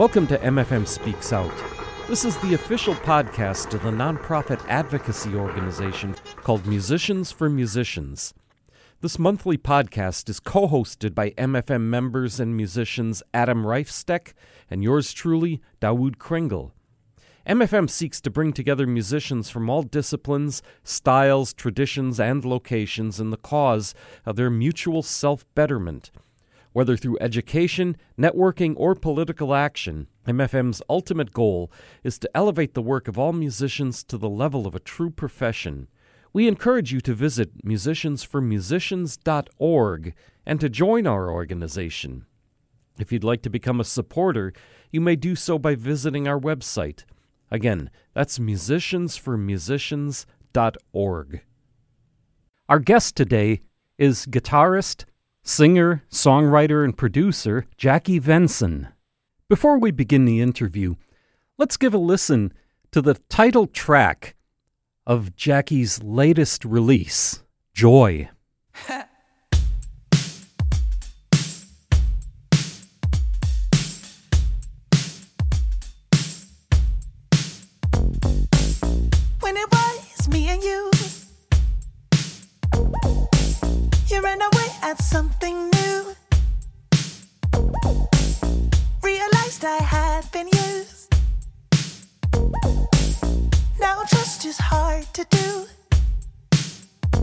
Welcome to MFM Speaks Out. This is the official podcast of the nonprofit advocacy organization called Musicians for Musicians. This monthly podcast is co hosted by MFM members and musicians Adam Reifsteck and yours truly, Dawood Kringle. MFM seeks to bring together musicians from all disciplines, styles, traditions, and locations in the cause of their mutual self betterment. Whether through education, networking, or political action, MFM's ultimate goal is to elevate the work of all musicians to the level of a true profession. We encourage you to visit musiciansformusicians.org and to join our organization. If you'd like to become a supporter, you may do so by visiting our website. Again, that's musiciansformusicians.org. Our guest today is guitarist, singer, songwriter, and producer Jackie Venson. Before we begin the interview, let's give a listen to the title track of Jackie's latest release, Joy. at something new. Realized I had been used. Now trust is hard to do.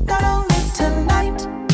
Not only tonight,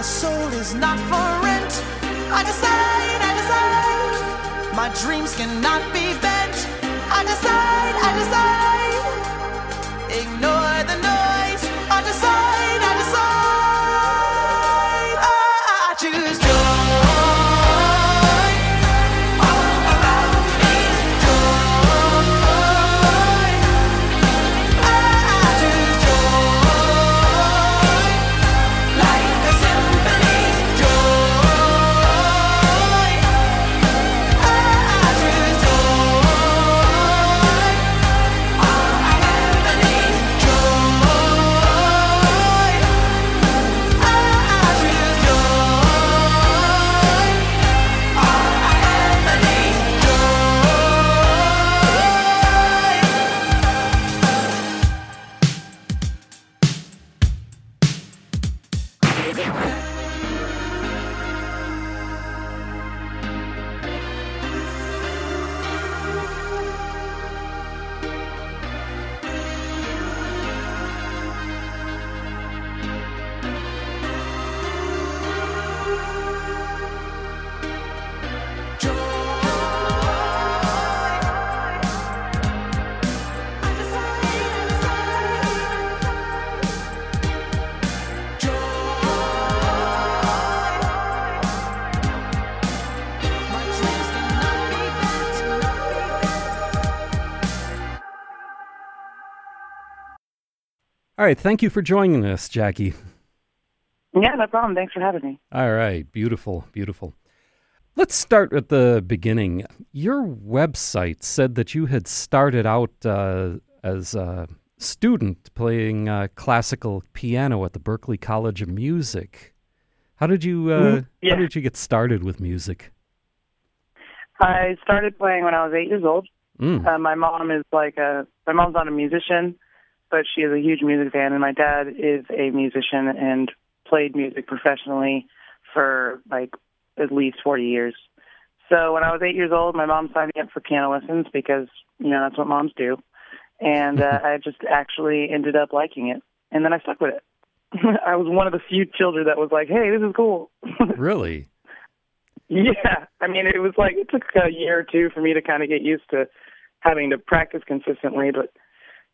My soul is not for rent. I decide, I decide. My dreams cannot be bent. I decide, I decide. All right. Thank you for joining us, Jackie. Yeah, no problem. Thanks for having me. All right. Beautiful. Beautiful. Let's start at the beginning. Your website said that you had started out uh, as a student playing uh, classical piano at the Berklee College of Music. How did you uh, Mhm. Yeah. How did you get started with music? I started playing when I was eight years old. Mm. Uh, my mom is like a my mom's not a musician, but she is a huge music fan, and my dad is a musician and played music professionally for like at least forty years. So when I was eight years old, my mom signed me up for piano lessons because you know that's what moms do, and uh, I just actually ended up liking it, and then I stuck with it. I was one of the few children that was like, "Hey, this is cool." Really? Yeah, I mean, it was like it took a year or two for me to kind of get used to having to practice consistently. But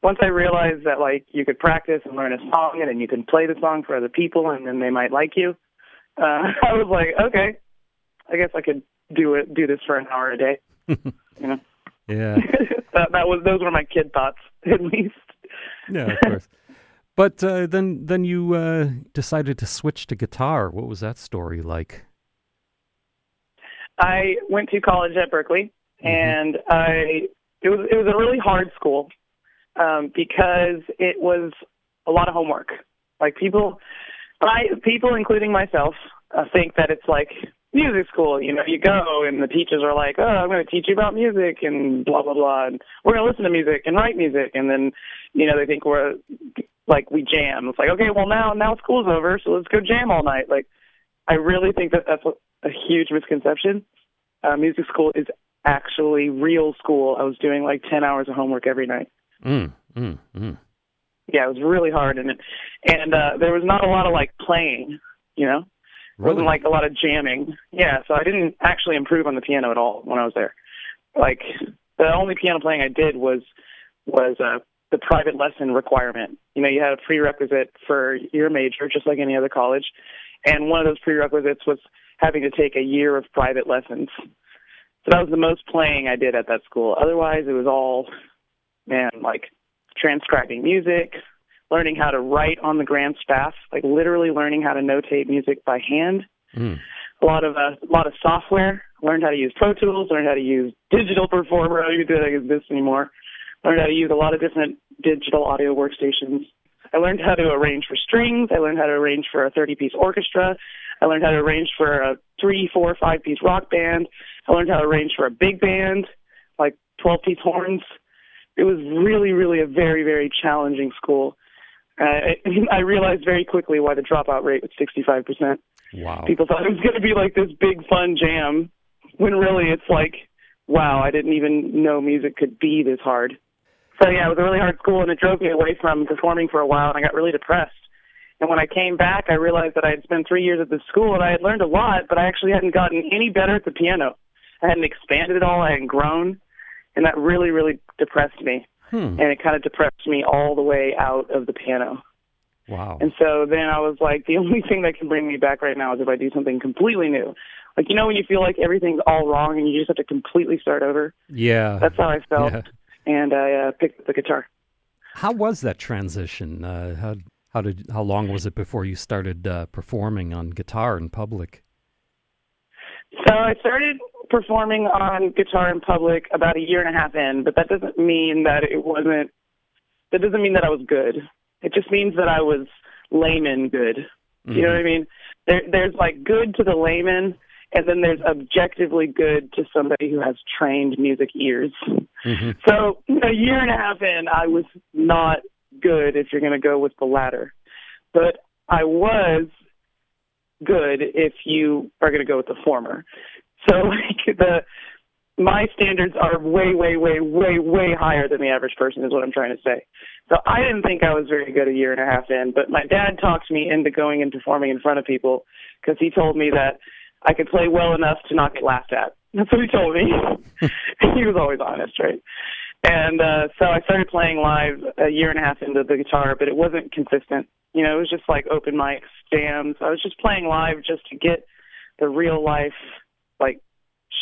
once I realized that like you could practice and learn a song, and then you can play the song for other people, and then they might like you, uh, I was like, okay, I guess I could do it, do this for an hour a day. You know, Yeah. that, that was those were my kid thoughts, at least. Yeah, of course. But uh, then, then you uh, decided to switch to guitar. What was that story like? I went to college at Berklee, and I it was it was a really hard school um, because it was a lot of homework. Like people, I people, including myself, uh, think that it's like music school. You know, you go and the teachers are like, "Oh, I'm going to teach you about music and blah blah blah, and we're going to listen to music and write music," and then you know they think we're like we jam. It's like, okay, well now now school's over, so let's go jam all night. Like, I really think that that's a, a huge misconception. Uh, music school is actually real school. I was doing like ten hours of homework every night. Mm, mm, mm. Yeah, it was really hard, and it, and uh, there was not a lot of like playing. You know, it Really? wasn't like a lot of jamming. Yeah, so I didn't actually improve on the piano at all when I was there. Like the only piano playing I did was was uh, the private lesson requirement. You know, you had a prerequisite for your major, just like any other college, and one of those prerequisites was having to take a year of private lessons. So that was the most playing I did at that school. Otherwise, it was all, man, like transcribing music, learning how to write on the grand staff, like literally learning how to notate music by hand. Mm. A lot of uh, a lot of software. Learned how to use Pro Tools. Learned how to use Digital Performer. I don't even think it's this anymore. Learned how to use a lot of different digital audio workstations. I learned how to arrange for strings. I learned how to arrange for a 30-piece orchestra. I learned how to arrange for a three, four, five-piece rock band. I learned how to arrange for a big band, like 12-piece horns. It was really, really a very, very challenging school. Uh, I, I realized very quickly why the dropout rate was 65%. Wow. People thought it was going to be like this big fun jam, when really it's like, wow, I didn't even know music could be this hard. So yeah, it was a really hard school, and it drove me away from performing for a while, and I got really depressed. And when I came back, I realized that I had spent three years at this school, and I had learned a lot, but I actually hadn't gotten any better at the piano. I hadn't expanded at all. I hadn't grown, and that really, really depressed me. Hmm. And it kind of depressed me all the way out of the piano. Wow. And so then I was like, the only thing that can bring me back right now is if I do something completely new. Like, you know, when you feel like everything's all wrong and you just have to completely start over? Yeah. That's how I felt. Yeah. And I uh, picked up the guitar. How was that transition? Uh, how how did how long was it before you started uh, performing on guitar in public? So I started performing on guitar in public about a year and a half in, but that doesn't mean that it wasn't, that doesn't mean that I was good. It just means that I was layman good. You know what I mean? There, there's like good to the layman, and then there's objectively good to somebody who has trained music ears. hmm So a year and a half in, I was not good if you're going to go with the latter, but I was good if you are going to go with the former. So like the my standards are way, way, way, way, way higher than the average person is what I'm trying to say. So I didn't think I was very good a year and a half in, but my dad talked me into going and performing in front of people because he told me that I could play well enough to not get laughed at. That's what he told me. he was always honest, right? And uh, so I started playing live a year and a half into the guitar, but it wasn't consistent. You know, it was just like open mics, jams. I was just playing live just to get the real life, like,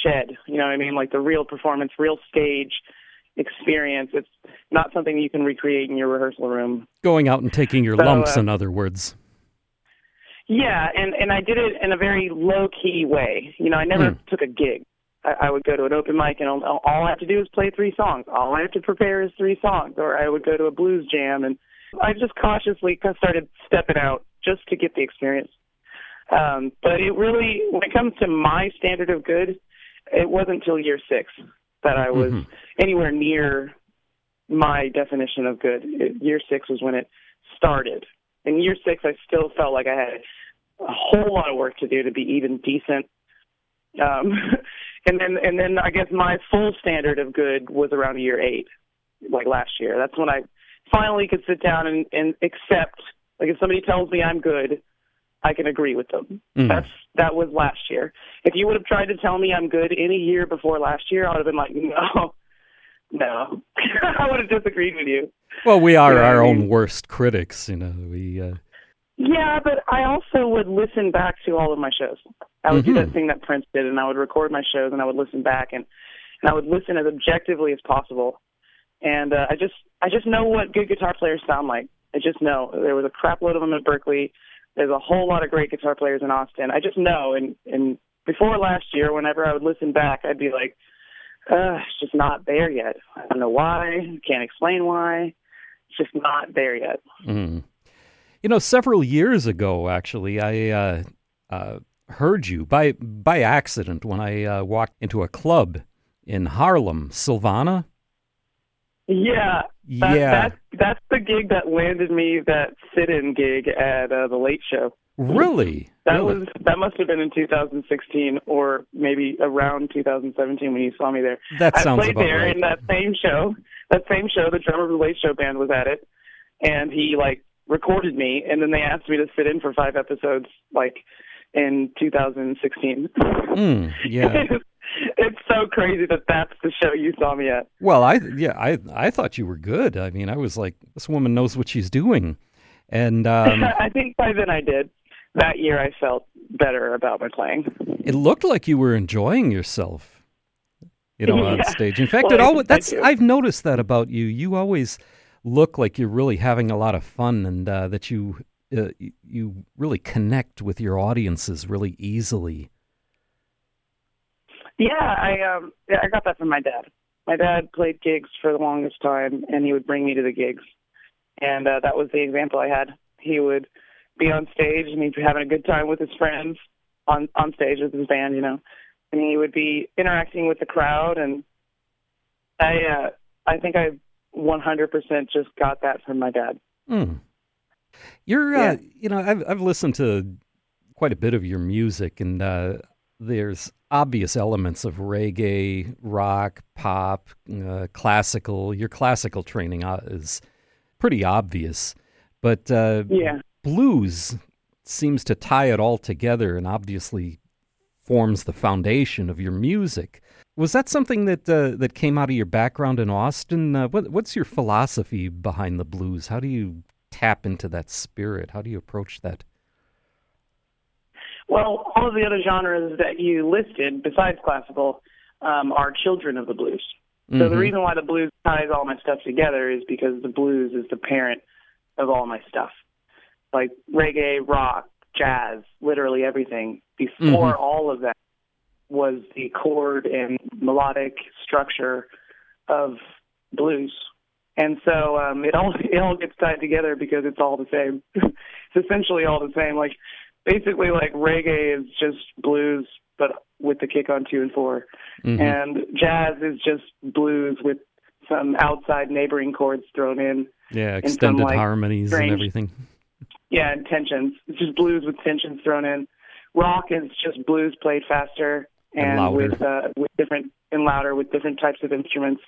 shed. You know what I mean? Like the real performance, real stage experience. It's not something you can recreate in your rehearsal room. Going out and taking your So, lumps, uh, in other words. Yeah, and and I did it in a very low key way. You know, I never Hmm. took a gig. I, I would go to an open mic, and all, all I have to do is play three songs. All I have to prepare is three songs. Or I would go to a blues jam, and I just cautiously kind of started stepping out just to get the experience. Um, but it really, when it comes to my standard of good, it wasn't until year six that I was Mhm. anywhere near my definition of good. It, year six was when it started. In year six, I still felt like I had a whole lot of work to do to be even decent. Um, and then, and then I guess my full standard of good was around year eight, like last year. That's when I finally could sit down and, and accept. Like if somebody tells me I'm good, I can agree with them. Mhm. That's that was last year. If you would have tried to tell me I'm good any year before last year, I would have been like, no, no. I would have disagreed with you. Well, we are you know our I own worst critics. You know, we. Uh, Yeah, but I also would listen back to all of my shows. I would do Mhm. that thing that Prince did, and I would record my shows, and I would listen back, and and I would listen as objectively as possible. And uh, I just I just know what good guitar players sound like. I just know there was a crap load of them at Berklee. There's a whole lot of great guitar players in Austin. I just know, and and before last year, whenever I would listen back, I'd be like, uh, it's just not there yet. I don't know why. Can't explain why. It's just not there yet. mm. You know, several years ago, actually, I uh, uh, heard you by by accident when I uh, walked into a club in Harlem, Silvana. Yeah, that, yeah, That, that's the gig that landed me that sit-in gig at uh, the Late Show. really. That really? was that must have been in 2016 or maybe around 2017 when you saw me there. That sounds I played about there right. in that same show. That same show, the drummer of the Late Show band was at it, and he like recorded me, and then they asked me to sit in for five episodes, like in 2016. Mm, yeah. it's so crazy that that's the show you saw me at. Well, I yeah, I I thought you were good. I mean, I was like, this woman knows what she's doing, and um, I think by then I did. That year I felt better about my playing. it looked like you were enjoying yourself. You know, on stage. In fact, Well, it always that's. I've noticed that about you. You always look like you're really having a lot of fun, and uh, that you uh, you really connect with your audiences really easily. Yeah, I um yeah, I got that from my dad. My dad played gigs for the longest time and he would bring me to the gigs. And uh, that was the example I had. He would be on stage and he'd be having a good time with his friends on on stage with his band, you know. And he would be interacting with the crowd and I uh I think I 100% just got that from my dad. Mm. You're, uh, you know, I've I've listened to quite a bit of your music, and uh, there's obvious elements of reggae, rock, pop, uh, classical. Your classical training uh, is pretty obvious, but uh, Yeah. blues seems to tie it all together, and obviously forms the foundation of your music. Was that something that uh, that came out of your background in Austin? Uh, what, what's your philosophy behind the blues? How do you tap into that spirit? How do you approach that? Well, all of the other genres that you listed, besides classical, um, are children of the blues. So the Mhm. reason why the blues ties all my stuff together is because the blues is the parent of all my stuff. Like reggae, rock, jazz, literally everything. Before Mhm. all of that was the chord and melodic structure of blues. And so um, it all it all gets tied together because it's all the same. it's essentially all the same. Like basically like reggae is just blues but with the kick on two and 4 Mhm. and jazz is just blues with some outside neighboring chords thrown in. yeah, some, extended like, harmonies and everything. Yeah, and tensions. It's just blues with tensions thrown in. Rock is just blues played faster And and, with uh, with different and louder with different types of instruments.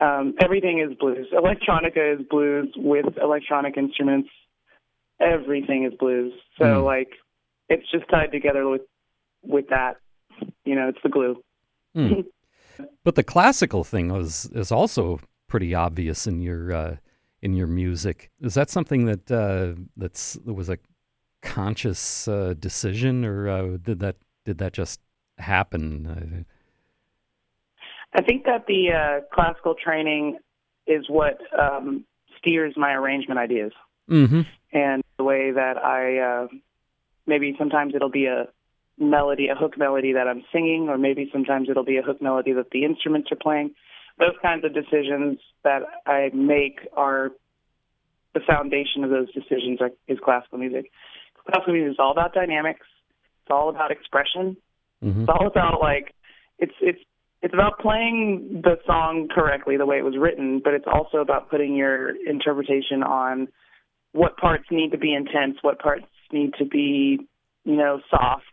Um, everything is blues. Electronica is blues with electronic instruments. Everything is blues. So Mm. like, it's just tied together with with that. You know, it's the glue. Hmm. But the classical thing was is also pretty obvious in your uh, in your music. Is that something that uh, that's that was a conscious uh, decision, or uh, did that did that just happen? I think that the uh, classical training is what um, steers my arrangement ideas Mm-hmm. And the way that I uh, maybe sometimes it'll be a melody, a hook melody that I'm singing, or maybe sometimes it'll be a hook melody that the instruments are playing. Those kinds of decisions that I make are the foundation of those decisions are, is classical music. Classical music is all about dynamics. It's all about expression. Mm-hmm. It's all about like it's it's it's about playing the song correctly the way it was written, but it's also about putting your interpretation on what parts need to be intense, what parts need to be, you know, soft.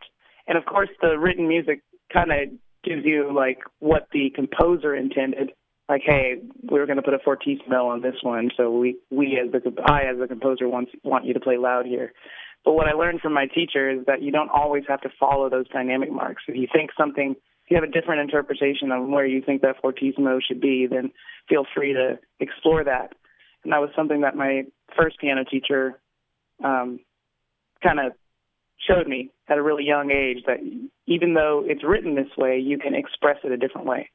And of course the written music kind of gives you like what the composer intended. Like, hey, we were going to put a fortissimo on this one, so we we as the I as the composer wants want you to play loud here. But what I learned from my teacher is that you don't always have to follow those dynamic marks. If you think something, if you have a different interpretation of where you think that fortissimo should be, then feel free to explore that. And that was something that my first piano teacher um, kind of showed me at a really young age that even though it's written this way, you can express it a different way.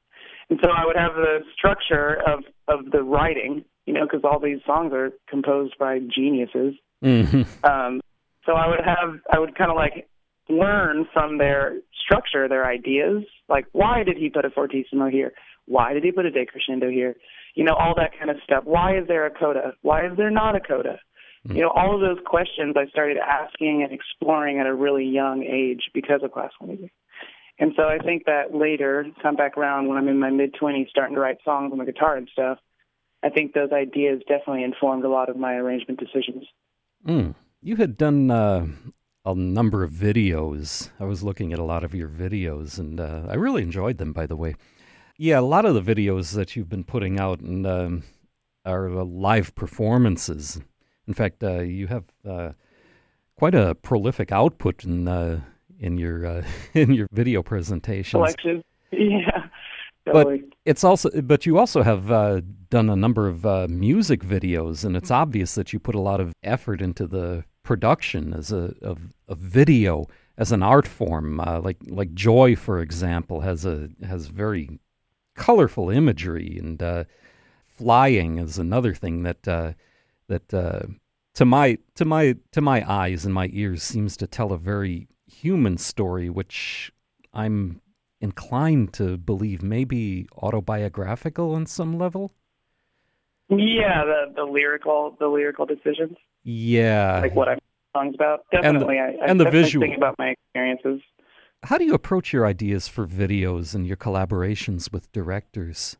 And so I would have the structure of of the writing, you know, because all these songs are composed by geniuses. Mm-hmm. Um, so I would have, I would kind of like learn from their structure, their ideas. Like, why did he put a fortissimo here? Why did he put a decrescendo here? You know, all that kind of stuff. Why is there a coda? Why is there not a coda? You know, all of those questions I started asking and exploring at a really young age because of classical music. And so I think that later, come back around when I'm in my mid 20s, starting to write songs on the guitar and stuff, I think those ideas definitely informed a lot of my arrangement decisions. Mm. You had done uh, a number of videos. I was looking at a lot of your videos, and uh, I really enjoyed them. By the way, yeah, a lot of the videos that you've been putting out and um, are uh, live performances. In fact, uh, you have uh, quite a prolific output in uh, in your uh, in your video presentations. Collections. Yeah. But Totally. it's also, but you also have uh, done a number of uh, music videos, and it's obvious that you put a lot of effort into the production as a of, of video as an art form. Uh, like like Joy, for example, has a has very colorful imagery, and uh, flying is another thing that uh, that uh, to my to my to my eyes and my ears seems to tell a very human story, which I'm inclined to believe maybe autobiographical on some level. Yeah, the the lyrical the lyrical decisions, Yeah. like what I'm songs about. the- Definitely, I, I and the definitely visual. think about my experiences. How do you approach your ideas for videos and your collaborations with directors?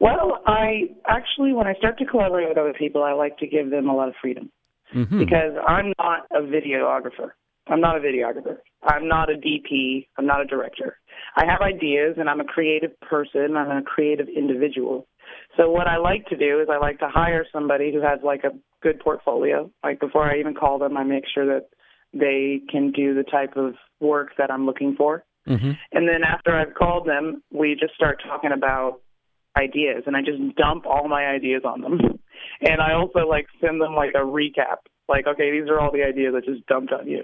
Well, I actually, when I start to collaborate with other people, I like to give them a lot of freedom hmm because I'm not a videographer. I'm not a videographer. I'm not a DP. I'm not a director. I have ideas and I'm a creative person. I'm a creative individual. So what I like to do is I like to hire somebody who has like a good portfolio. Like before I even call them, I make sure that they can do the type of work that I'm looking for. hmm And then after I've called them, we just start talking about ideas and I just dump all my ideas on them. And I also like send them like a recap. Like, okay, these are all the ideas I just dumped on you.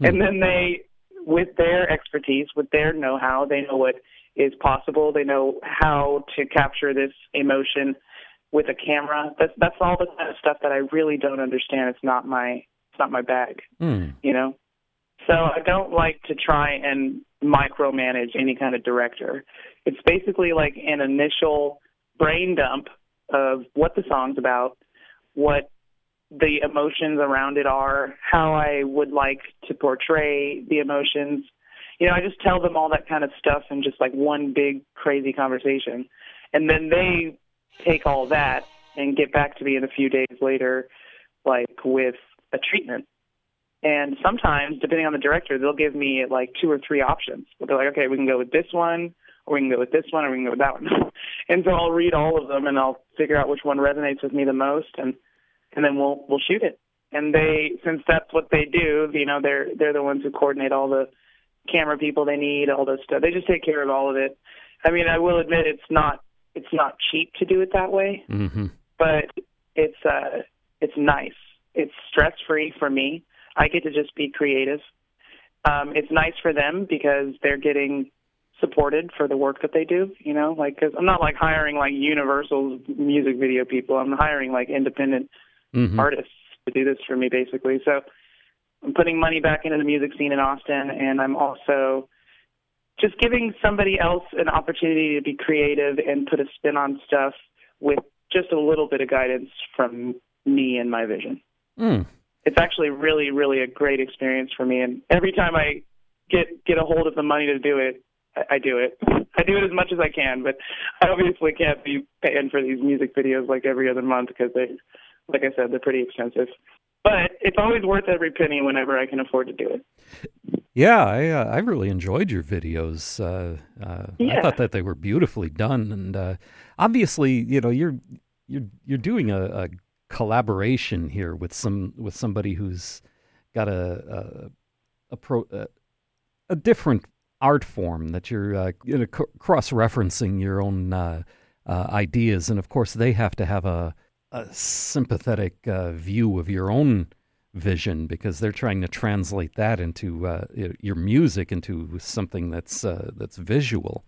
And then they with their expertise, with their know how, they know what is possible. They know how to capture this emotion with a camera. That's that's all the kind of stuff that I really don't understand. It's not my it's not my bag Mm. you know. So I don't like to try and micromanage any kind of director. It's basically like an initial brain dump of what the song's about, what the emotions around it are, how I would like to portray the emotions. You know, I just tell them all that kind of stuff in just like one big crazy conversation. And then they take all that and get back to me in a few days later like with a treatment. And sometimes, depending on the director, they'll give me like two or three options. They're like, okay, we can go with this one, or we can go with this one, or we can go with that one. and so I'll read all of them and I'll figure out which one resonates with me the most, and and then we'll we'll shoot it. And they, since that's what they do, you know, they're they're the ones who coordinate all the camera people they need, all those stuff. They just take care of all of it. I mean, I will admit it's not it's not cheap to do it that way hmm but it's uh it's nice. It's stress free for me. I get to just be creative. Um, it's nice for them because they're getting supported for the work that they do. You know, like because I'm not like hiring like Universal's music video people. I'm hiring like independent Mhm. artists to do this for me, basically. So I'm putting money back into the music scene in Austin, and I'm also just giving somebody else an opportunity to be creative and put a spin on stuff with just a little bit of guidance from me and my vision. Mm. It's actually really, really a great experience for me. And every time I get get a hold of the money to do it, I, I do it. I do it as much as I can, but I obviously can't be paying for these music videos like every other month because they, like I said, they're pretty expensive. But it's always worth every penny whenever I can afford to do it. Yeah, I uh, I really enjoyed your videos. Uh, uh, I thought that they were beautifully done, and uh, obviously, you know, you're you're you're doing a, a collaboration here with some with somebody who's got a a a, pro, a, a different art form that you're uh, you know, c- cross referencing your own uh, uh, ideas, and of course, they have to have a a sympathetic uh, view of your own vision because they're trying to translate that into uh, your music into something that's uh, that's visual.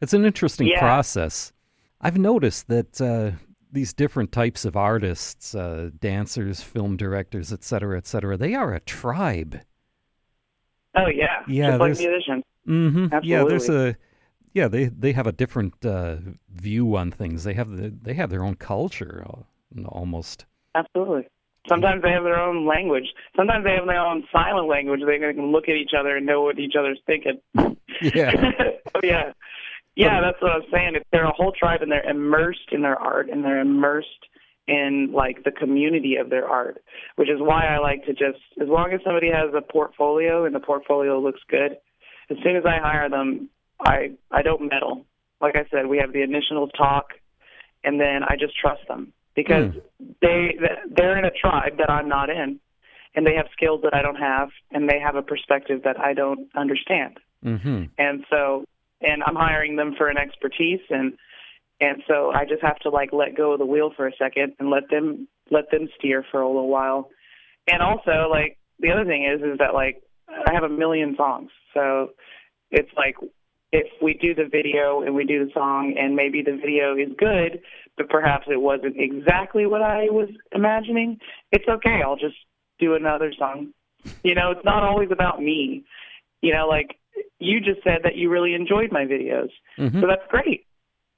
It's an interesting Yeah. process. I've noticed that uh, these different types of artists, uh, dancers, film directors, et cetera, et cetera, they are a tribe. Oh yeah, Yeah, just like musicians. Mm-hmm. Yeah, there's a yeah they they have a different uh, view on things. They have the, they have their own culture almost. Absolutely. Sometimes they have their own language. Sometimes they have their own silent language. They can look at each other and know what each other's thinking. Yeah. oh yeah, yeah. That's what I'm saying. It's, they're a whole tribe, and they're immersed in their art, and they're immersed in like the community of their art, which is why I like to just, as long as somebody has a portfolio and the portfolio looks good, as soon as I hire them, I I don't meddle. Like I said, we have the initial talk, and then I just trust them because they they're in a tribe that I'm not in, and they have skills that I don't have, and they have a perspective that I don't understand Mm-hmm. and so and I'm hiring them for an expertise and and so I just have to like let go of the wheel for a second and let them let them steer for a little while. And also like the other thing is is that like I have a million songs. So it's like if we do the video and we do the song and maybe the video is good, but perhaps it wasn't exactly what I was imagining, it's okay. I'll just do another song. You know, it's not always about me. You know, like you just said that you really enjoyed my videos. Mhm. So that's great.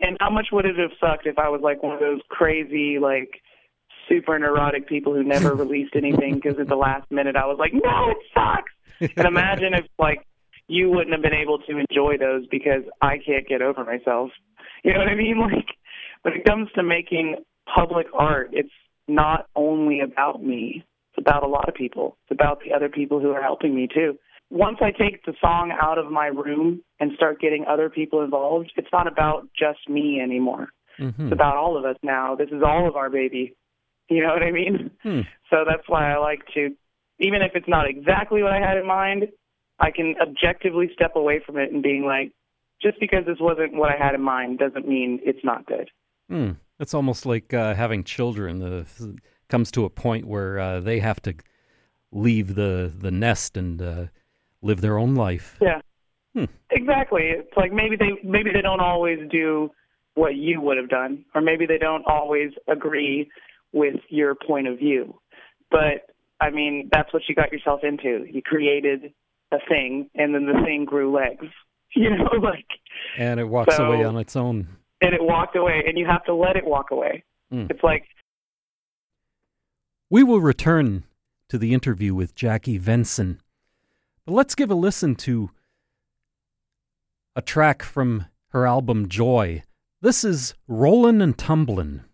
And how much would it have sucked if I was like one of those crazy, like super neurotic people who never released anything because at the last minute I was like, no, it sucks. And imagine if like you wouldn't have been able to enjoy those because I can't get over myself. You know what I mean? Like when it comes to making public art, it's not only about me. It's about a lot of people. It's about the other people who are helping me too. Once I take the song out of my room and start getting other people involved, it's not about just me anymore. Mhm. It's about all of us now. This is all of our baby. You know what I mean? Hmm. So that's why I like to, even if it's not exactly what I had in mind, I can objectively step away from it and being like, just because this wasn't what I had in mind doesn't mean it's not good. Hmm. It's almost like uh, having children. The comes to a point where uh, they have to leave the the nest and uh, live their own life. Yeah. Hmm. Exactly. It's like maybe they maybe they don't always do what you would have done, or maybe they don't always agree with your point of view. But I mean, that's what you got yourself into. You created a thing, and then the thing grew legs. You know, like, And it walks So- away on its own. and it walked away, and you have to let it walk away. Hmm. It's like We will return to the interview with Jackie Venson. But let's give a listen to a track from her album Joy. This is Rollin' and Tumblin'.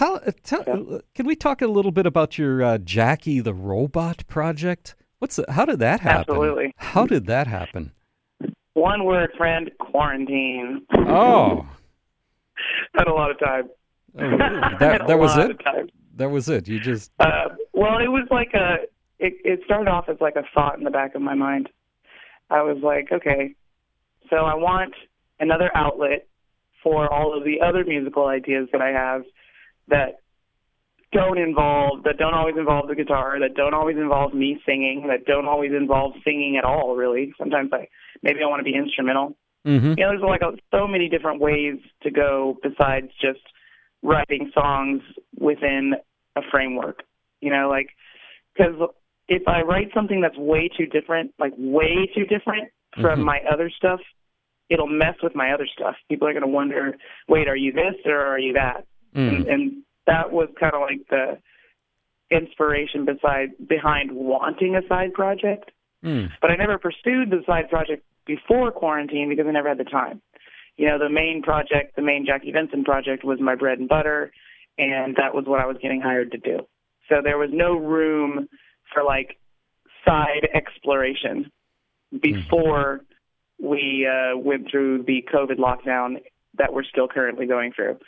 Tell, uh, tell, uh, can we talk a little bit about your uh, Jackie the Robot project? What's the, how did that happen? Absolutely. How did that happen? One word, friend, quarantine. Oh, Had a lot of time. oh, really? That was it. That was it. You just Uh, well, it was like a. It, it started off as like a thought in the back of my mind. I was like, okay, so I want another outlet for all of the other musical ideas that I have that don't involve that don't always involve the guitar, that don't always involve me singing, that don't always involve singing at all. Really, sometimes I maybe I want to be instrumental. hmm you know, there's like a, so many different ways to go besides just writing songs within a framework. You know, like because if I write something that's way too different, like way too different from Mhm. my other stuff, it'll mess with my other stuff. People are going to wonder, wait, are you this or are you that? And, mm. and that was kind of like the inspiration beside behind wanting a side project Mm. but I never pursued the side project before quarantine because I never had the time. You know, the main project, the main Jackie Venson project was my bread and butter, and that was what I was getting hired to do. So there was no room for like side exploration before we uh, went through the COVID lockdown that we're still currently going through.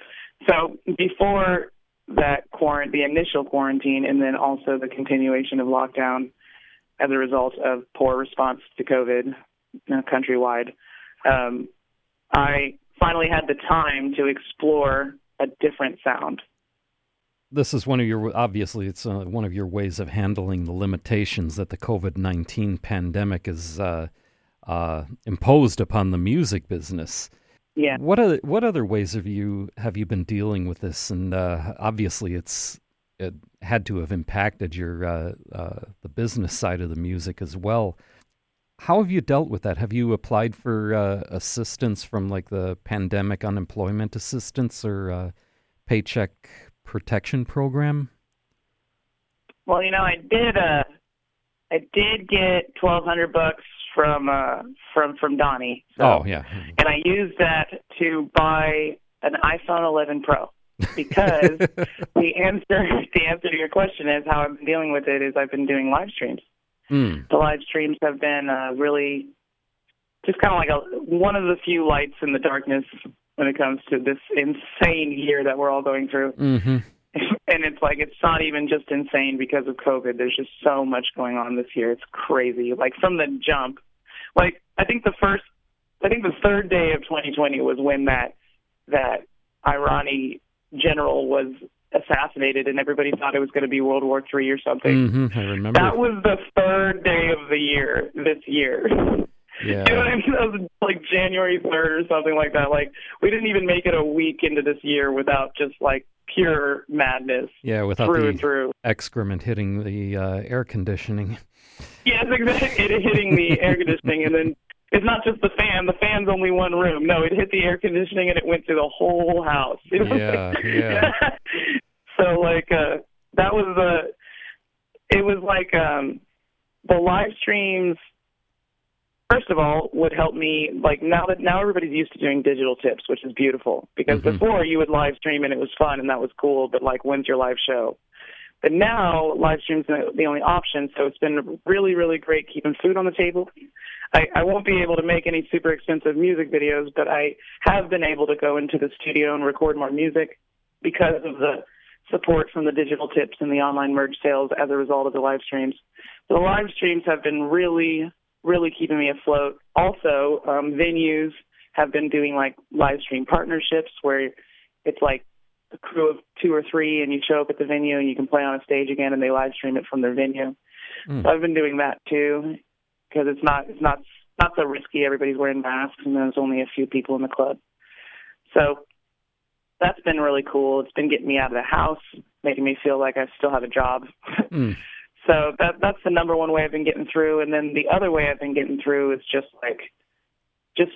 So before that quarant, the initial quarantine, and then also the continuation of lockdown as a result of poor response to COVID know, countrywide, um, I finally had the time to explore a different sound. This is one of your obviously it's uh, one of your ways of handling the limitations that the COVID nineteen pandemic has uh, uh, imposed upon the music business. Yeah. What other what other ways have you have you been dealing with this? And uh, obviously, it's it had to have impacted your uh, uh, the business side of the music as well. How have you dealt with that? Have you applied for uh, assistance from like the pandemic unemployment assistance or uh, paycheck protection program? Well, you know, I did. Uh, I did get twelve hundred bucks from uh, from from Donnie. So, Oh yeah, and I used that to buy an iPhone 11 Pro because the answer the answer to your question is how I've been dealing with it is I've been doing live streams. Mm. The live streams have been uh, really just kind of like a one of the few lights in the darkness when it comes to this insane year that we're all going through. hmm and it's like it's not even just insane because of COVID. There's just so much going on this year. It's crazy. Like from the jump, like I think the first, I think the third day of 2020 was when that that Irani general was assassinated, and everybody thought it was going to be World War Three or something. hmm I remember. That was the third day of the year this year. yeah. You know what I mean? That was like January 3rd or something like that. Like, we didn't even make it a week into this year without just like pure madness Yeah, without through the and through. excrement hitting the uh, air conditioning. Yes, exactly. It hitting the air conditioning, and then it's not just the fan. The fan's only one room. No, it hit the air conditioning, and it went through the whole house. Yeah, yeah. so like uh, that was the. It was like um, the live streams. First of all, would help me like now that now everybody's used to doing digital tips, which is beautiful. Because Mhm. before you would live stream and it was fun and that was cool, but like when's your live show? But now live stream's the only option, so it's been really, really great keeping food on the table. I, I won't be able to make any super expensive music videos, but I have been able to go into the studio and record more music because of the support from the digital tips and the online merch sales as a result of the live streams. The live streams have been really, really keeping me afloat. Also, um, venues have been doing like live stream partnerships where it's like a crew of two or three and you show up at the venue and you can play on a stage again and they live stream it from their venue. Mm. So I've been doing that too because it's not it's not not so risky. Everybody's wearing masks and there's only a few people in the club. So that's been really cool. It's been getting me out of the house, making me feel like I still have a job. Mm. So that that's the number one way I've been getting through. And then the other way I've been getting through is just like just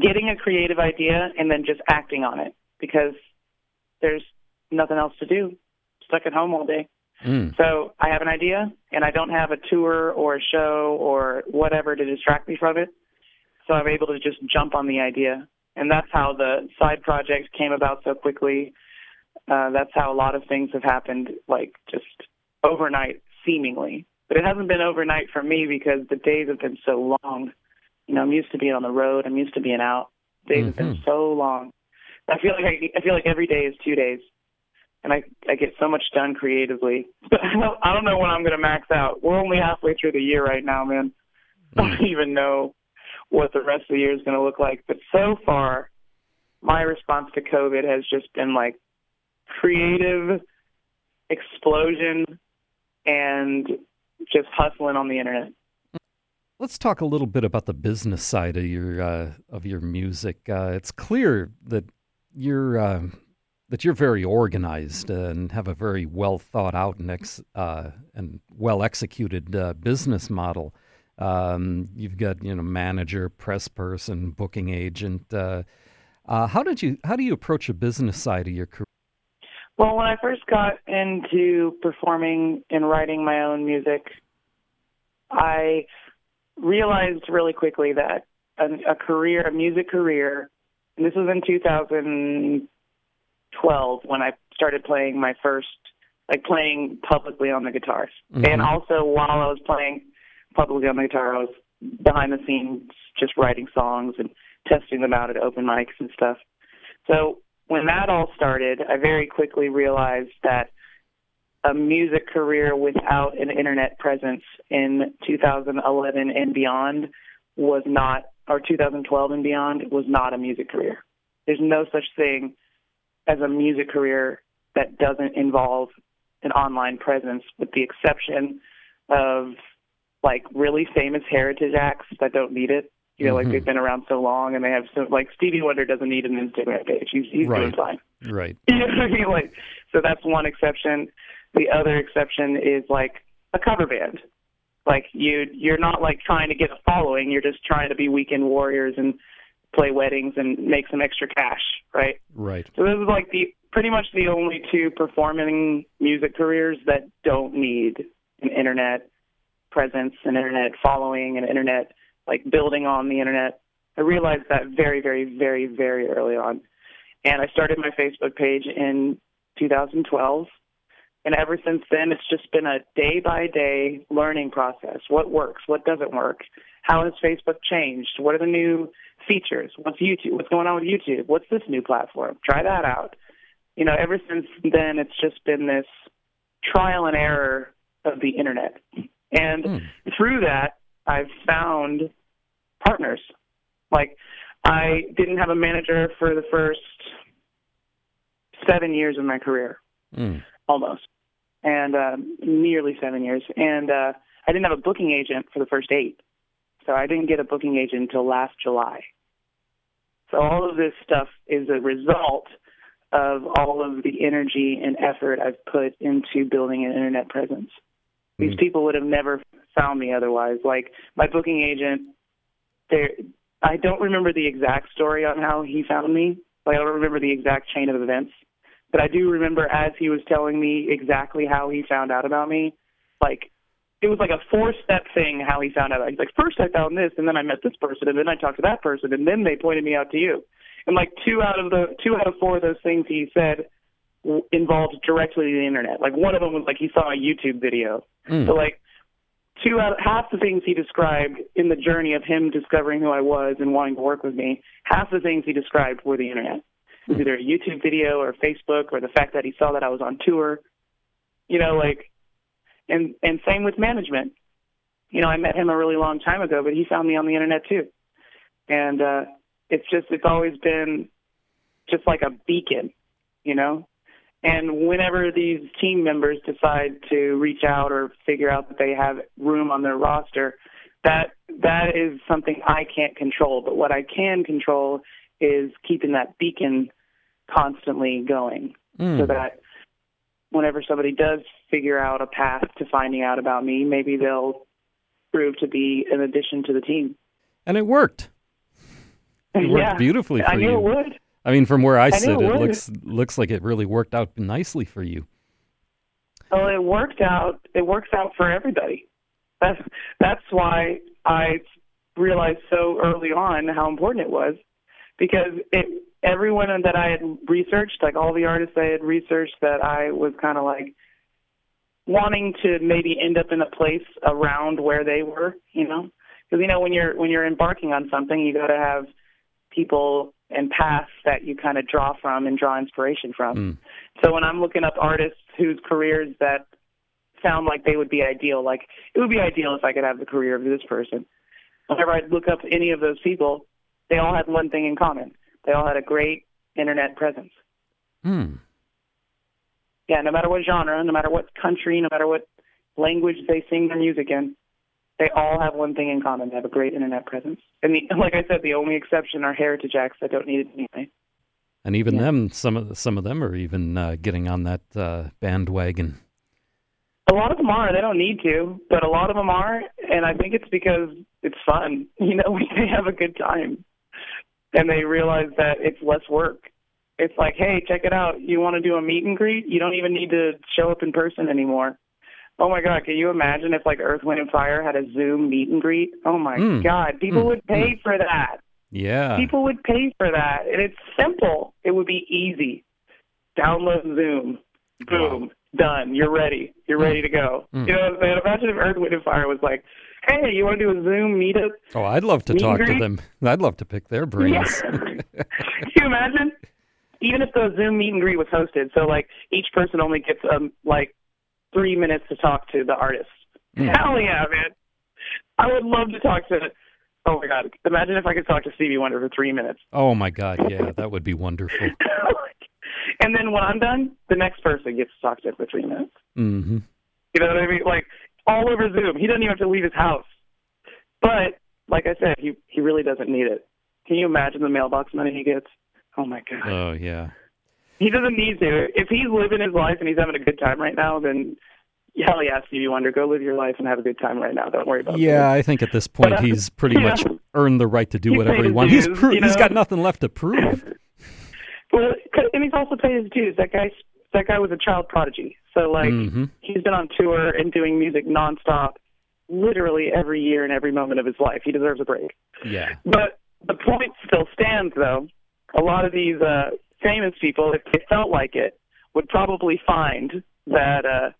getting a creative idea and then just acting on it because there's nothing else to do. Stuck at home all day. Mm. So I have an idea and I don't have a tour or a show or whatever to distract me from it. So I'm able to just jump on the idea. And that's how the side project came about so quickly. Uh, that's how a lot of things have happened, like just overnight, seemingly. But it hasn't been overnight for me because the days have been so long. You know, I'm used to being on the road. I'm used to being out. Days have been Mhm. so long. I feel like I, I feel like every day is two days and I I get so much done creatively. But I don't, I don't know when I'm going to max out. We're only halfway through the year right now, man. I don't even know what the rest of the year is going to look like. But so far, my response to COVID has just been like creative explosion and just hustling on the internet. Let's talk a little bit about the business side of your uh, of your music. Uh, it's clear that you're uh, that you're very organized and have a very well thought out and ex, uh, and well executed uh, business model. Um, you've got you know manager, press person, booking agent. Uh, how did you how do you approach a business side of your career? Well, when I first got into performing and writing my own music, I realized really quickly that a, a career, a music career, and this was in 2012 when I started playing my first, like playing publicly on the guitars. Mhm. And also while I was playing publicly on the guitar, I was behind the scenes just writing songs and testing them out at open mics and stuff. So when that all started, I very quickly realized that a music career without an internet presence in 2011 and beyond was not, or 2012 and beyond was not a music career. There's no such thing as a music career that doesn't involve an online presence, with the exception of like really famous heritage acts that don't need it. You know, Mhm. like they've been around so long and they have so like Stevie Wonder doesn't need an Instagram page. He's he's doing Right. fine. Right. You know what I mean? Like, so that's one exception. The other exception is like a cover band. Like you, you're not like trying to get a following. You're just trying to be weekend warriors and play weddings and make some extra cash, right? Right. So this is like the pretty much the only two performing music careers that don't need an internet presence, an internet following, an internet like building on the internet. I realized that very, very, very, very early on. And I started my Facebook page in 2012. And ever since then, it's just been a day by day learning process. What works? What doesn't work? How has Facebook changed? What are the new features? What's YouTube? What's going on with YouTube? What's this new platform? Try that out. You know, ever since then, it's just been this trial and error of the internet. And Mm. through that, I've found partners. Like, I didn't have a manager for the first seven years of my career, Mm. almost, and um, nearly seven years. And uh, I didn't have a booking agent for the first eight. So I didn't get a booking agent until last July. So all of this stuff is a result of all of the energy and effort I've put into building an internet presence. These Mm. people would have never found me otherwise. Like my booking agent, there, I don't remember the exact story on how he found me. Like I don't remember the exact chain of events, but I do remember as he was telling me exactly how he found out about me. Like it was like a four step thing how he found out. He's like, first I found this, and then I met this person, and then I talked to that person, and then they pointed me out to you. And like two out of the two out of four of those things he said involved directly the internet. Like one of them was like he saw a YouTube video. Mm. So like two out half the things he described in the journey of him discovering who I was and wanting to work with me, half the things he described were the internet. Was either a YouTube video or Facebook or the fact that he saw that I was on tour. You know, like and and same with management. You know, I met him a really long time ago, but he found me on the internet too. And uh it's just it's always been just like a beacon, you know? And whenever these team members decide to reach out or figure out that they have room on their roster, that that is something I can't control. But what I can control is keeping that beacon constantly going, Mm. so that whenever somebody does figure out a path to finding out about me, maybe they'll prove to be an addition to the team. And it worked. It worked yeah, beautifully for I knew you. it would. I mean, from where I, knew sit, it it looks looks like it really worked out nicely for you. Well, it worked out. It works out for everybody. That's that's why I realized so early on how important it was, because it everyone that I had researched, like all the artists I had researched, that I was kind of like wanting to maybe end up in a place around where they were, you know, because you know when you're when you're embarking on something, you got to have people and paths that you kind of draw from and draw inspiration from. Mm. So when I'm looking up artists whose careers that sound like they would be ideal, like it would be ideal if I could have the career of this person. Whenever I look up any of those people, they all had one thing in common. They all had a great internet presence. Hmm. Yeah, no matter what genre, no matter what country, no matter what language they sing their music in, they all have one thing in common. They have a great internet presence. And the, like I said, the only exception are heritage acts that don't need it anyway. And even Yeah. them, some of some of them are even uh, getting on that uh, bandwagon. A lot of them are. They don't need to, but a lot of them are, and I think it's because it's fun. You know, they have a good time, and they realize that it's less work. It's like, hey, check it out. You want to do a meet and greet? You don't even need to show up in person anymore. Oh my God, can you imagine if like Earth, Wind, and Fire had a Zoom meet and greet? Oh my Mm. God, people Mm. would pay for that. Yeah. People would pay for that, and it's simple. It would be easy. Download Zoom. Boom. Done. You're ready. You're ready to go. Mm. You know what I'm saying? Imagine if Earth, Wind, and Fire was like, hey, you want to do a Zoom meetup? oh, I'd love to Meet talk to them. I'd love to pick their brains. Yeah. Can you imagine? Even if the Zoom meet and greet was hosted, so like each person only gets um like three minutes to talk to the artist. Mm. Hell yeah, man! I would love to talk to. Oh my god! Imagine if I could talk to Stevie Wonder for three minutes. Oh my God, yeah, that would be wonderful. and then when I'm done, the next person gets to talk to for three minutes. hmm You know what I mean? Like all over Zoom. He doesn't even have to leave his house. But like I said, he he really doesn't need it. Can you imagine the mailbox money he gets? Oh my god. Oh yeah. He doesn't need to. If he's living his life and he's having a good time right now, then hell yeah, Stevie Wonder, go live your life and have a good time right now. Don't worry about Yeah, I think at this point But, uh, he's pretty yeah. much earned the right to do He's whatever he wants. He's pro- you he's know? got nothing left to prove. Well, and he's also paid his dues. That guy, that guy was a child prodigy. So like, hmm he's been on tour and doing music nonstop, literally every year and every moment of his life. He deserves a break. Yeah. But the point still stands, though. A lot of these uh, famous people, if they felt like it, would probably find that uh,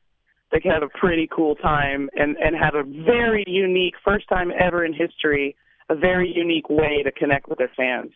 they could have a pretty cool time and, and have a very unique, first time ever in history, a very unique way to connect with their fans.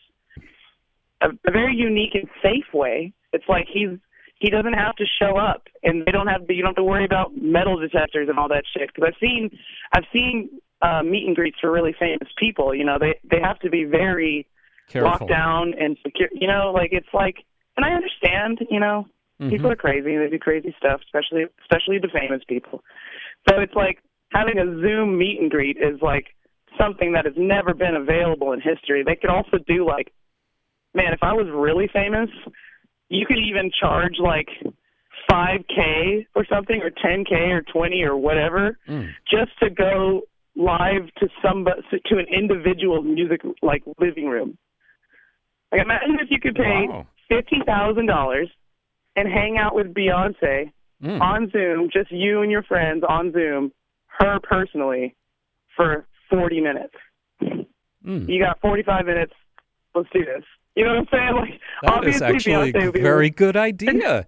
A, a very unique and safe way. It's like he's he doesn't have to show up, and they don't have you don't have to worry about metal detectors and all that shit. Because I've seen I've seen uh, meet and greets for really famous people. You know, they they have to be very Careful. locked down and secure. You know, like it's like, and I understand. You know, Mhm. people are crazy. They do crazy stuff, especially especially the famous people. So it's like having a Zoom meet and greet is like something that has never been available in history. They could also do like, man, if I was really famous, you could even charge like 5K or something, or 10K or 20 or whatever, Mm. just to go live to somebody to an individual music like living room. Like imagine if you could pay Wow. fifty thousand dollars and hang out with Beyonce Mm. on Zoom, just you and your friends on Zoom, her personally, for forty minutes. Mm. You got forty five minutes. Let's do this. You know what I'm saying? Like That is obviously actually Beyonce a would be very good idea.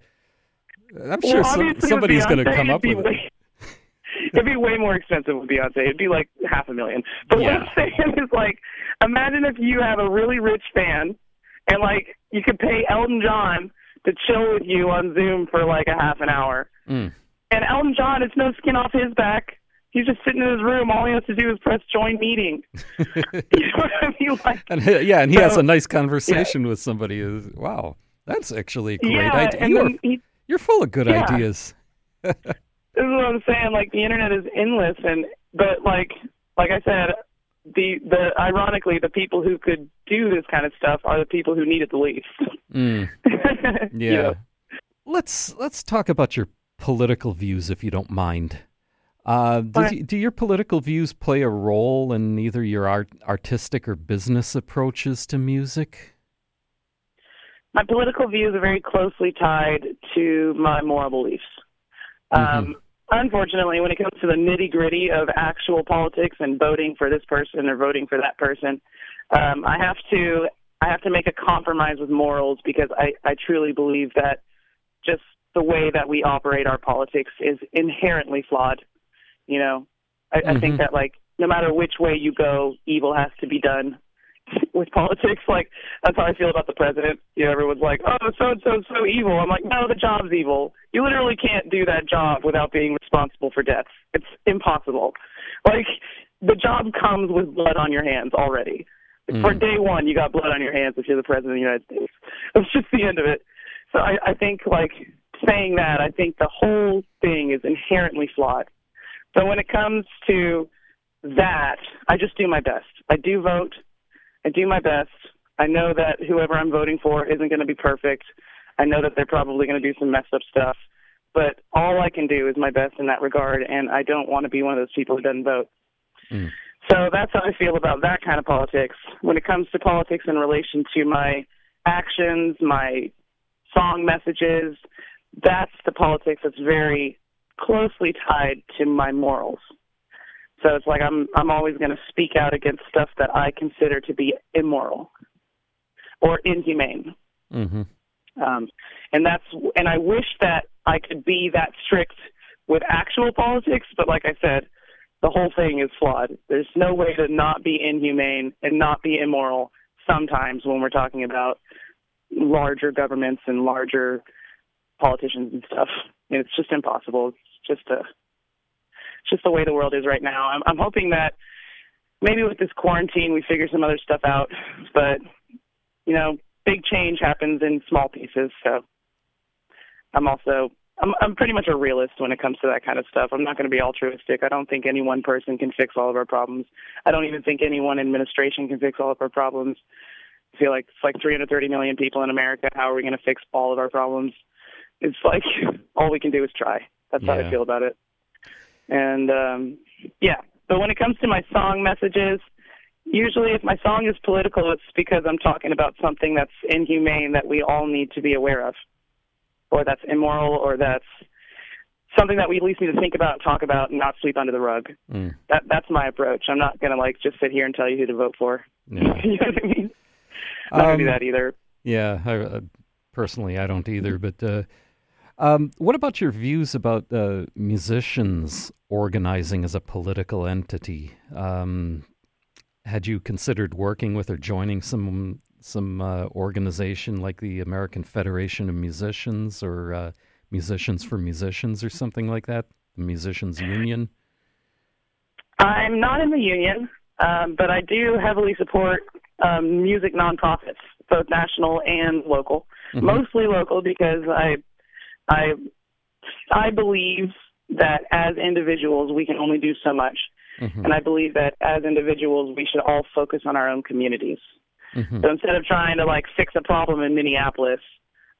I'm sure well, some, somebody's going to come up with it. it'd be way more expensive with Beyonce. It'd be like half a million. But Yeah. what I'm saying is like, imagine if you have a really rich fan, and like you could pay Elton John to chill with you on Zoom for like a half an hour. Mm. And Elton John, it's no skin off his back. He's just sitting in his room. All he has to do is press join meeting. you know what I mean? Like, And he- yeah, and he has a nice conversation with somebody. Wow, that's actually a great yeah, idea. You're, he, you're full of good Yeah. ideas. this is what I'm saying. Like the internet is endless, and but like like I said, the the ironically the people who could do this kind of stuff are the people who need it the least. Mm. You Yeah. Let's let's talk about your political views, if you don't mind. Uh, do, Okay. do your political views play a role in either your art, artistic or business approaches to music? My political views are very closely tied to my moral beliefs. Um, unfortunately, when it comes to the nitty gritty of actual politics and voting for this person or voting for that person, um, I have to I have to make a compromise with morals because I, I truly believe that just the way that we operate our politics is inherently flawed. You know, I, I Mhm. think that like no matter which way you go, evil has to be done with politics. Like that's how I feel about the president. You know, everyone's like, "Oh, so and so so evil." I'm like, "No, the job's evil. You literally can't do that job without being responsible for deaths. It's impossible. Like the job comes with blood on your hands already. For Mm. day one, you got blood on your hands if you're the president of the United States. That's just the end of it. So I, I think, like saying that, I think the whole thing is inherently flawed. So when it comes to that, I just do my best. I do vote. I do my best. I know that whoever I'm voting for isn't going to be perfect. I know that they're probably going to do some messed up stuff. But all I can do is my best in that regard, and I don't want to be one of those people who doesn't vote. Mm. So that's how I feel about that kind of politics. When it comes to politics in relation to my actions, my song messages, that's the politics that's very closely tied to my morals. So it's like I'm I'm always going to speak out against stuff that I consider to be immoral or inhumane. hmm Um, and that's and I wish that I could be that strict with actual politics, but like I said, the whole thing is flawed. There's no way to not be inhumane and not be immoral sometimes when we're talking about larger governments and larger politicians and stuff. And it's just impossible. It's just a just the way the world is right now. I'm I'm hoping that maybe with this quarantine we figure some other stuff out, but you know, big change happens in small pieces, so I'm also I'm I'm pretty much a realist when it comes to that kind of stuff. I'm not going to be altruistic. I don't think any one person can fix all of our problems. I don't even think any one administration can fix all of our problems. I feel like it's like 330 million people in America. How are we going to fix all of our problems? It's like all we can do is try. That's how I feel about it. And um yeah, but when it comes to my song messages, usually if my song is political, it's because I'm talking about something that's inhumane that we all need to be aware of, or that's immoral, or that's something that we at least need to think about and talk about and not sweep under the rug. Mm. That that's my approach. I'm not gonna like just sit here and tell you who to vote for. Yeah. you know what I mean? Not gonna do Um, that either. Yeah, I, uh, personally, I don't either. But uh, um, what about your views about uh, musicians organizing as a political entity? Um, had you considered working with or joining some some uh, organization like the American Federation of Musicians or uh, Musicians for Musicians or something like that, the Musicians Union? I'm not in the union, um, but I do heavily support um, music nonprofits, both national and local. Mhm. Mostly local because I, I, I believe that as individuals we can only do so much, Mhm. and I believe that as individuals we should all focus on our own communities. Mhm. So instead of trying to like fix a problem in Minneapolis,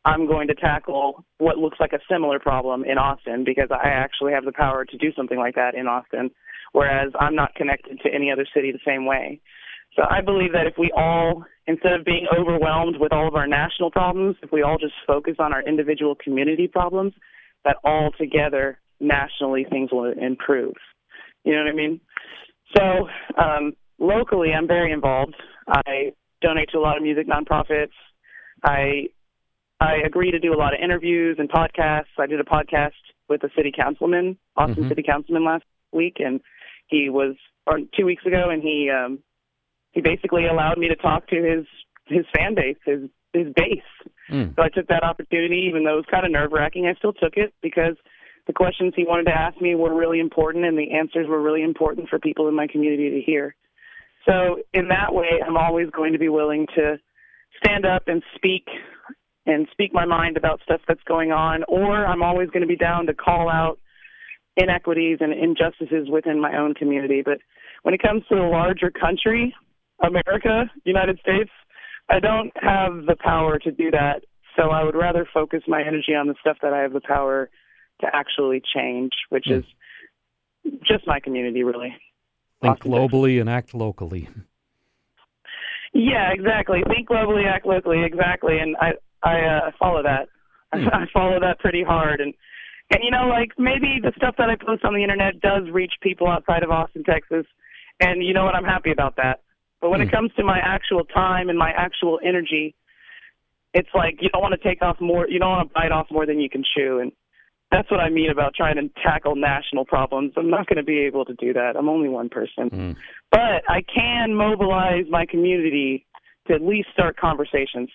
I'm going to tackle what looks like a similar problem in Austin because I actually have the power to do something like that in Austin, whereas I'm not connected to any other city the same way. So I believe that if we all, instead of being overwhelmed with all of our national problems, if we all just focus on our individual community problems, that all together nationally things will improve. You know what I mean? So um, locally, I'm very involved. I donate to a lot of music nonprofits. I I agree to do a lot of interviews and podcasts. I did a podcast with a city councilman, Austin mm-hmm. city councilman last week, and he was or two weeks ago, and he um, he basically allowed me to talk to his his fan base, his his base. Mm. So I took that opportunity, even though it was kind of nerve wracking. I still took it because the questions he wanted to ask me were really important, and the answers were really important for people in my community to hear. So in that way, I'm always going to be willing to stand up and speak and speak my mind about stuff that's going on, or I'm always going to be down to call out inequities and injustices within my own community. But when it comes to the larger country, America, United States, I don't have the power to do that. So I would rather focus my energy on the stuff that I have the power to actually change, which mm. is just my community, really. Think globally and act locally. Yeah, exactly. Think globally, act locally, exactly. And I I uh, follow that. Mm. I follow that pretty hard, and and you know, like maybe the stuff that I post on the internet does reach people outside of Austin, Texas, and you know what? I'm happy about that. But when mm. it hmm. comes to my actual time and my actual energy, it's like you don't want to take off more. You don't want to bite off more than you can chew, and that's what I mean about trying to tackle national problems. I'm not going to be able to do that. I'm only one person. Mm. But I can mobilize my community to at least start conversations.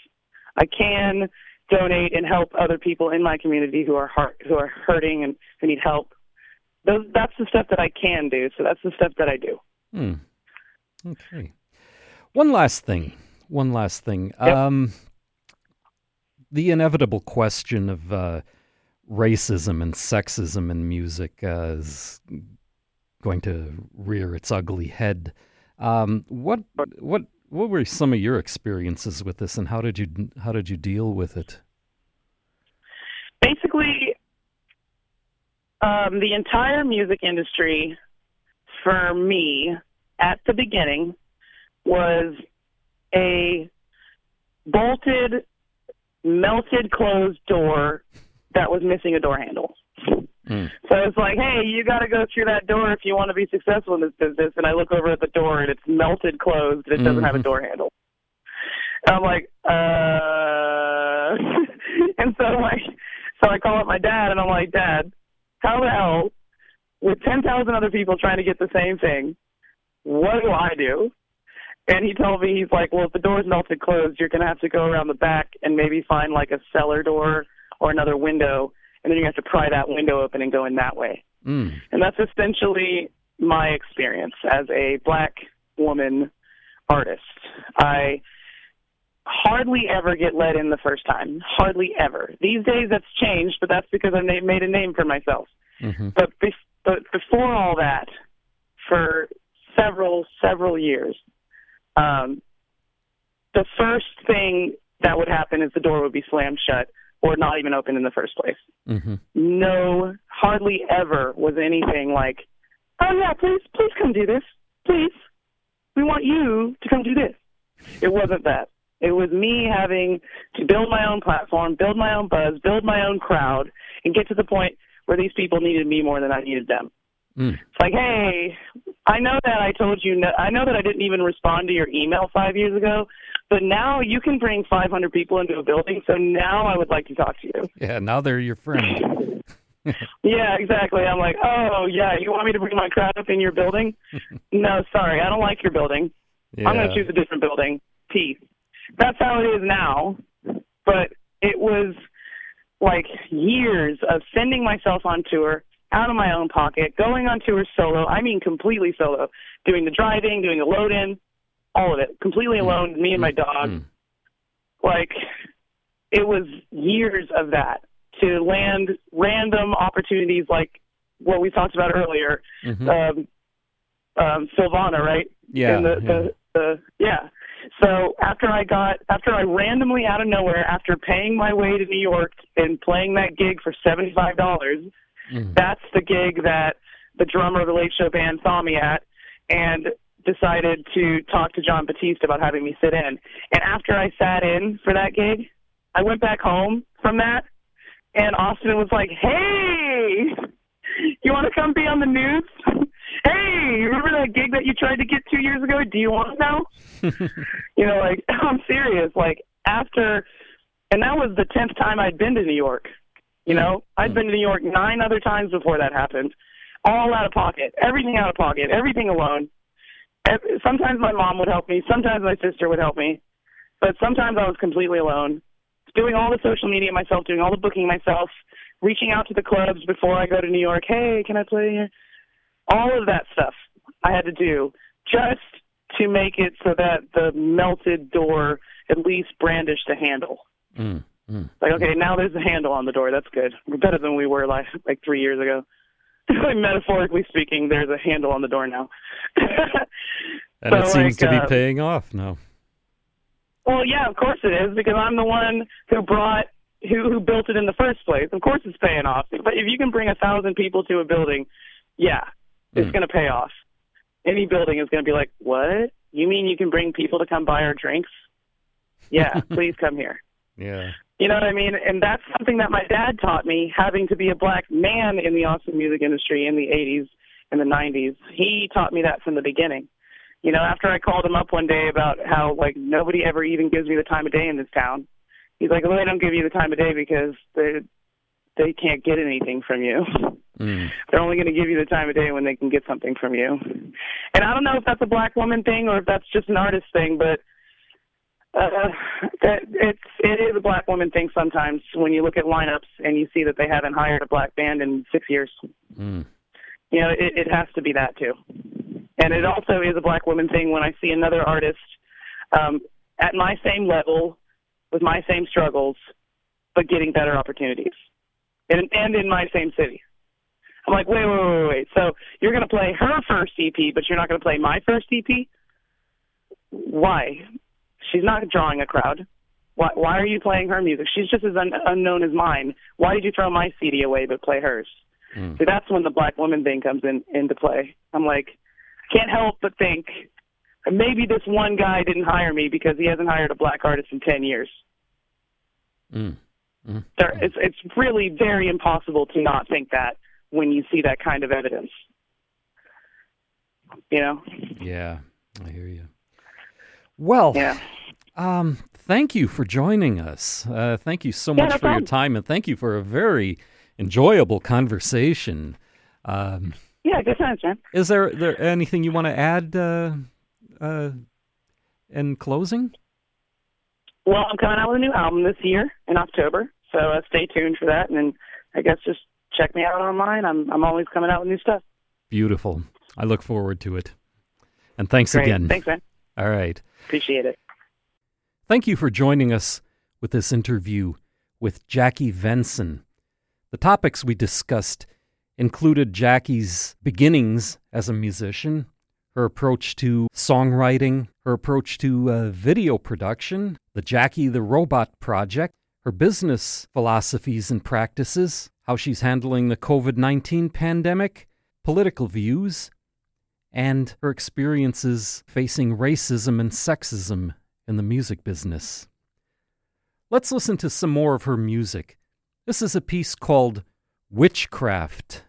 I can donate and help other people in my community who are heart, who are hurting and who need help. Those, that's the stuff that I can do. So that's the stuff that I do. Mm. Okay. One last thing. One last thing. Yep. Um, the inevitable question of uh, racism and sexism in music uh, is going to rear its ugly head. Um, what what what were some of your experiences with this, and how did you how did you deal with it? Basically, um, the entire music industry, for me, at the beginning, was a bolted, melted closed door that was missing a door handle. Mm. So it's like, hey, you got to go through that door if you want to be successful in this business. And I look over at the door and it's melted closed and it doesn't mm-hmm. have a mm-hmm. door handle. And I'm like, uh, and so like, so I call up my dad and I'm like, Dad, how the hell, with 10,000 other people trying to get the same thing, what do I do? And he told me, he's like, well, if the door's melted closed, you're going to have to go around the back and maybe find like a cellar door or another window, and then you have to pry that window open and go in that way. Mm. And that's essentially my experience as a black woman artist. I hardly ever get let in the first time. Hardly ever. These days that's changed, but that's because I made a name for myself. Mm-hmm. But, be- but before all that, for several, several years, um, the first thing that would happen is the door would be slammed shut or not even open in the first place. Mm-hmm. No, hardly ever was anything like, "Oh yeah, please, please come do this, please. We want you to come do this." It wasn't that. It was me having to build my own platform, build my own buzz, build my own crowd, and get to the point where these people needed me more than I needed them. Mm. It's like, hey, I know that I told you, no, I know that I didn't even respond to your email five years ago, but now you can bring 500 people into a building. So now I would like to talk to you. Yeah, now they're your friend. yeah, exactly. I'm like, oh yeah, you want me to bring my crowd up in your building? no, sorry, I don't like your building. Yeah. I'm going to choose a different building. Peace. That's how it is now. But it was like years of sending myself on tour out of my own pocket, going on tour solo. I mean, completely solo, doing the driving, doing the load in, all of it, completely mm. alone, me and my dog. Mm. Like, it was years of that to land random opportunities like what we talked about earlier. Mm-hmm. Um, um, Silvana, right? Yeah. The, yeah. The, the, yeah. So after I got, after I randomly out of nowhere, after paying my way to New York and playing that gig for seventy five dollars, Mm. that's the gig that the drummer of the Late Show band saw me at, and decided to talk to Jon Batiste about having me sit in. And after I sat in for that gig, I went back home from that, and Austin was like, "Hey, you want to come be on the news? hey, remember that gig that you tried to get two years ago? Do you want it now?" you know, like I'm serious. Like after, and that was the tenth time I'd been to New York. You know, I'd been to New York nine other times before that happened, all out of pocket, everything out of pocket, everything alone. Sometimes my mom would help me, sometimes my sister would help me, but sometimes I was completely alone. Doing all the social media myself, doing all the booking myself, reaching out to the clubs before I go to New York. Hey, can I play here? All of that stuff I had to do just to make it so that the melted door at least brandished a handle. Mm. Mm. Like, okay, now there's a handle on the door. That's good. We're better than we were like like three years ago. like, metaphorically speaking, there's a handle on the door now. And it seems like, to be uh, paying off now. Well, yeah, of course it is because I'm the one who brought who who built it in the first place. Of course it's paying off. But if you can bring a thousand people to a building, yeah, it's Mm. going to pay off. Any building is going to be like, what? You mean you can bring people to come buy our drinks? Yeah, please come here. Yeah. You know what I mean? And that's something that my dad taught me, having to be a black man in the Austin music industry in the 80s and the 90s. He taught me that from the beginning. You know, after I called him up one day about how, like, nobody ever even gives me the time of day in this town, he's like, well, they don't give you the time of day because they they can't get anything from you. Mm. They're only going to give you the time of day when they can get something from you. And I don't know if that's a black woman thing or if that's just an artist thing, but uh, that it's it is a black woman thing sometimes when you look at lineups and you see that they haven't hired a black band in six years. Mm. You know, it, it has to be that too. And it also is a black woman thing when I see another artist um, at my same level with my same struggles, but getting better opportunities, and and in my same city. I'm like, wait, wait, wait, wait, wait. So you're going to play her first EP, but you're not going to play my first EP? Why? She's not drawing a crowd. Why, why are you playing her music? She's just as un- unknown as mine. Why did you throw my CD away but play hers? Mm. See, that's when the black woman thing comes in into play. I'm like, I can't help but think maybe this one guy didn't hire me because he hasn't hired a black artist in ten years. Mm. Mm. There, it's it's really very impossible to not think that when you see that kind of evidence. You know? Yeah, I hear you. Well, Yeah. um, thank you for joining us. Uh, thank you so Yeah, much no for your time, and thank you for a very enjoyable conversation. Um, Yeah, good times, man. is there there anything you want to add uh, uh, in closing? Well, I'm coming out with a new album this year in October, so uh, stay tuned for that. And then I guess just check me out online. I'm I'm always coming out with new stuff. Beautiful. I look forward to it. And thanks Great. again. Thanks, man. All right. Appreciate it. Thank you for joining us with this interview with Jackie Venson. The topics we discussed included Jackie's beginnings as a musician, her approach to songwriting, her approach to uh, video production, the Jackie the Robot project, her business philosophies and practices, how she's handling the COVID 19 pandemic, political views, and her experiences facing racism and sexism in the music business. Let's listen to some more of her music. This is a piece called Witchcraft.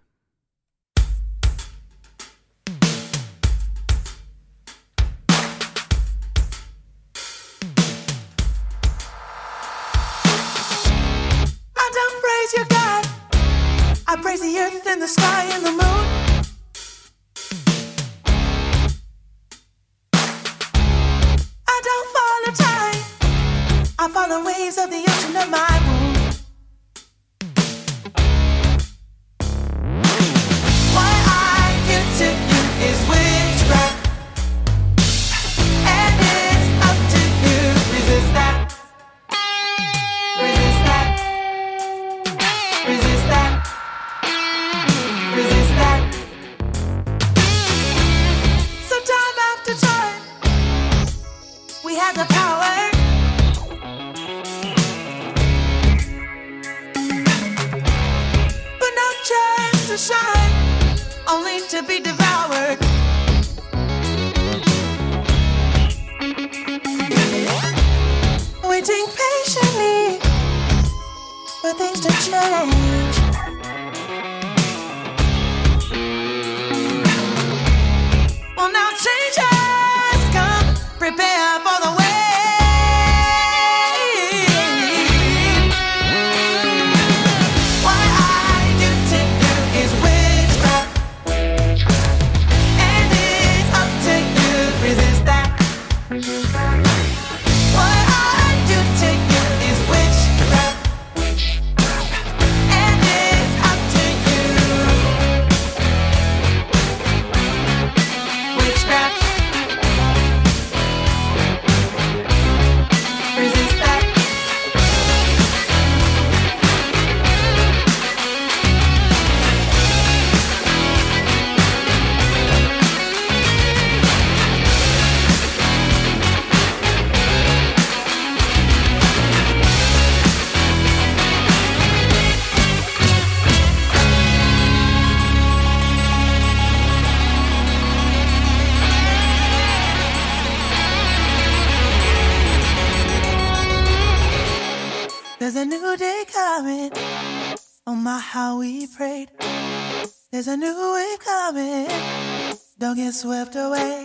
Swept away.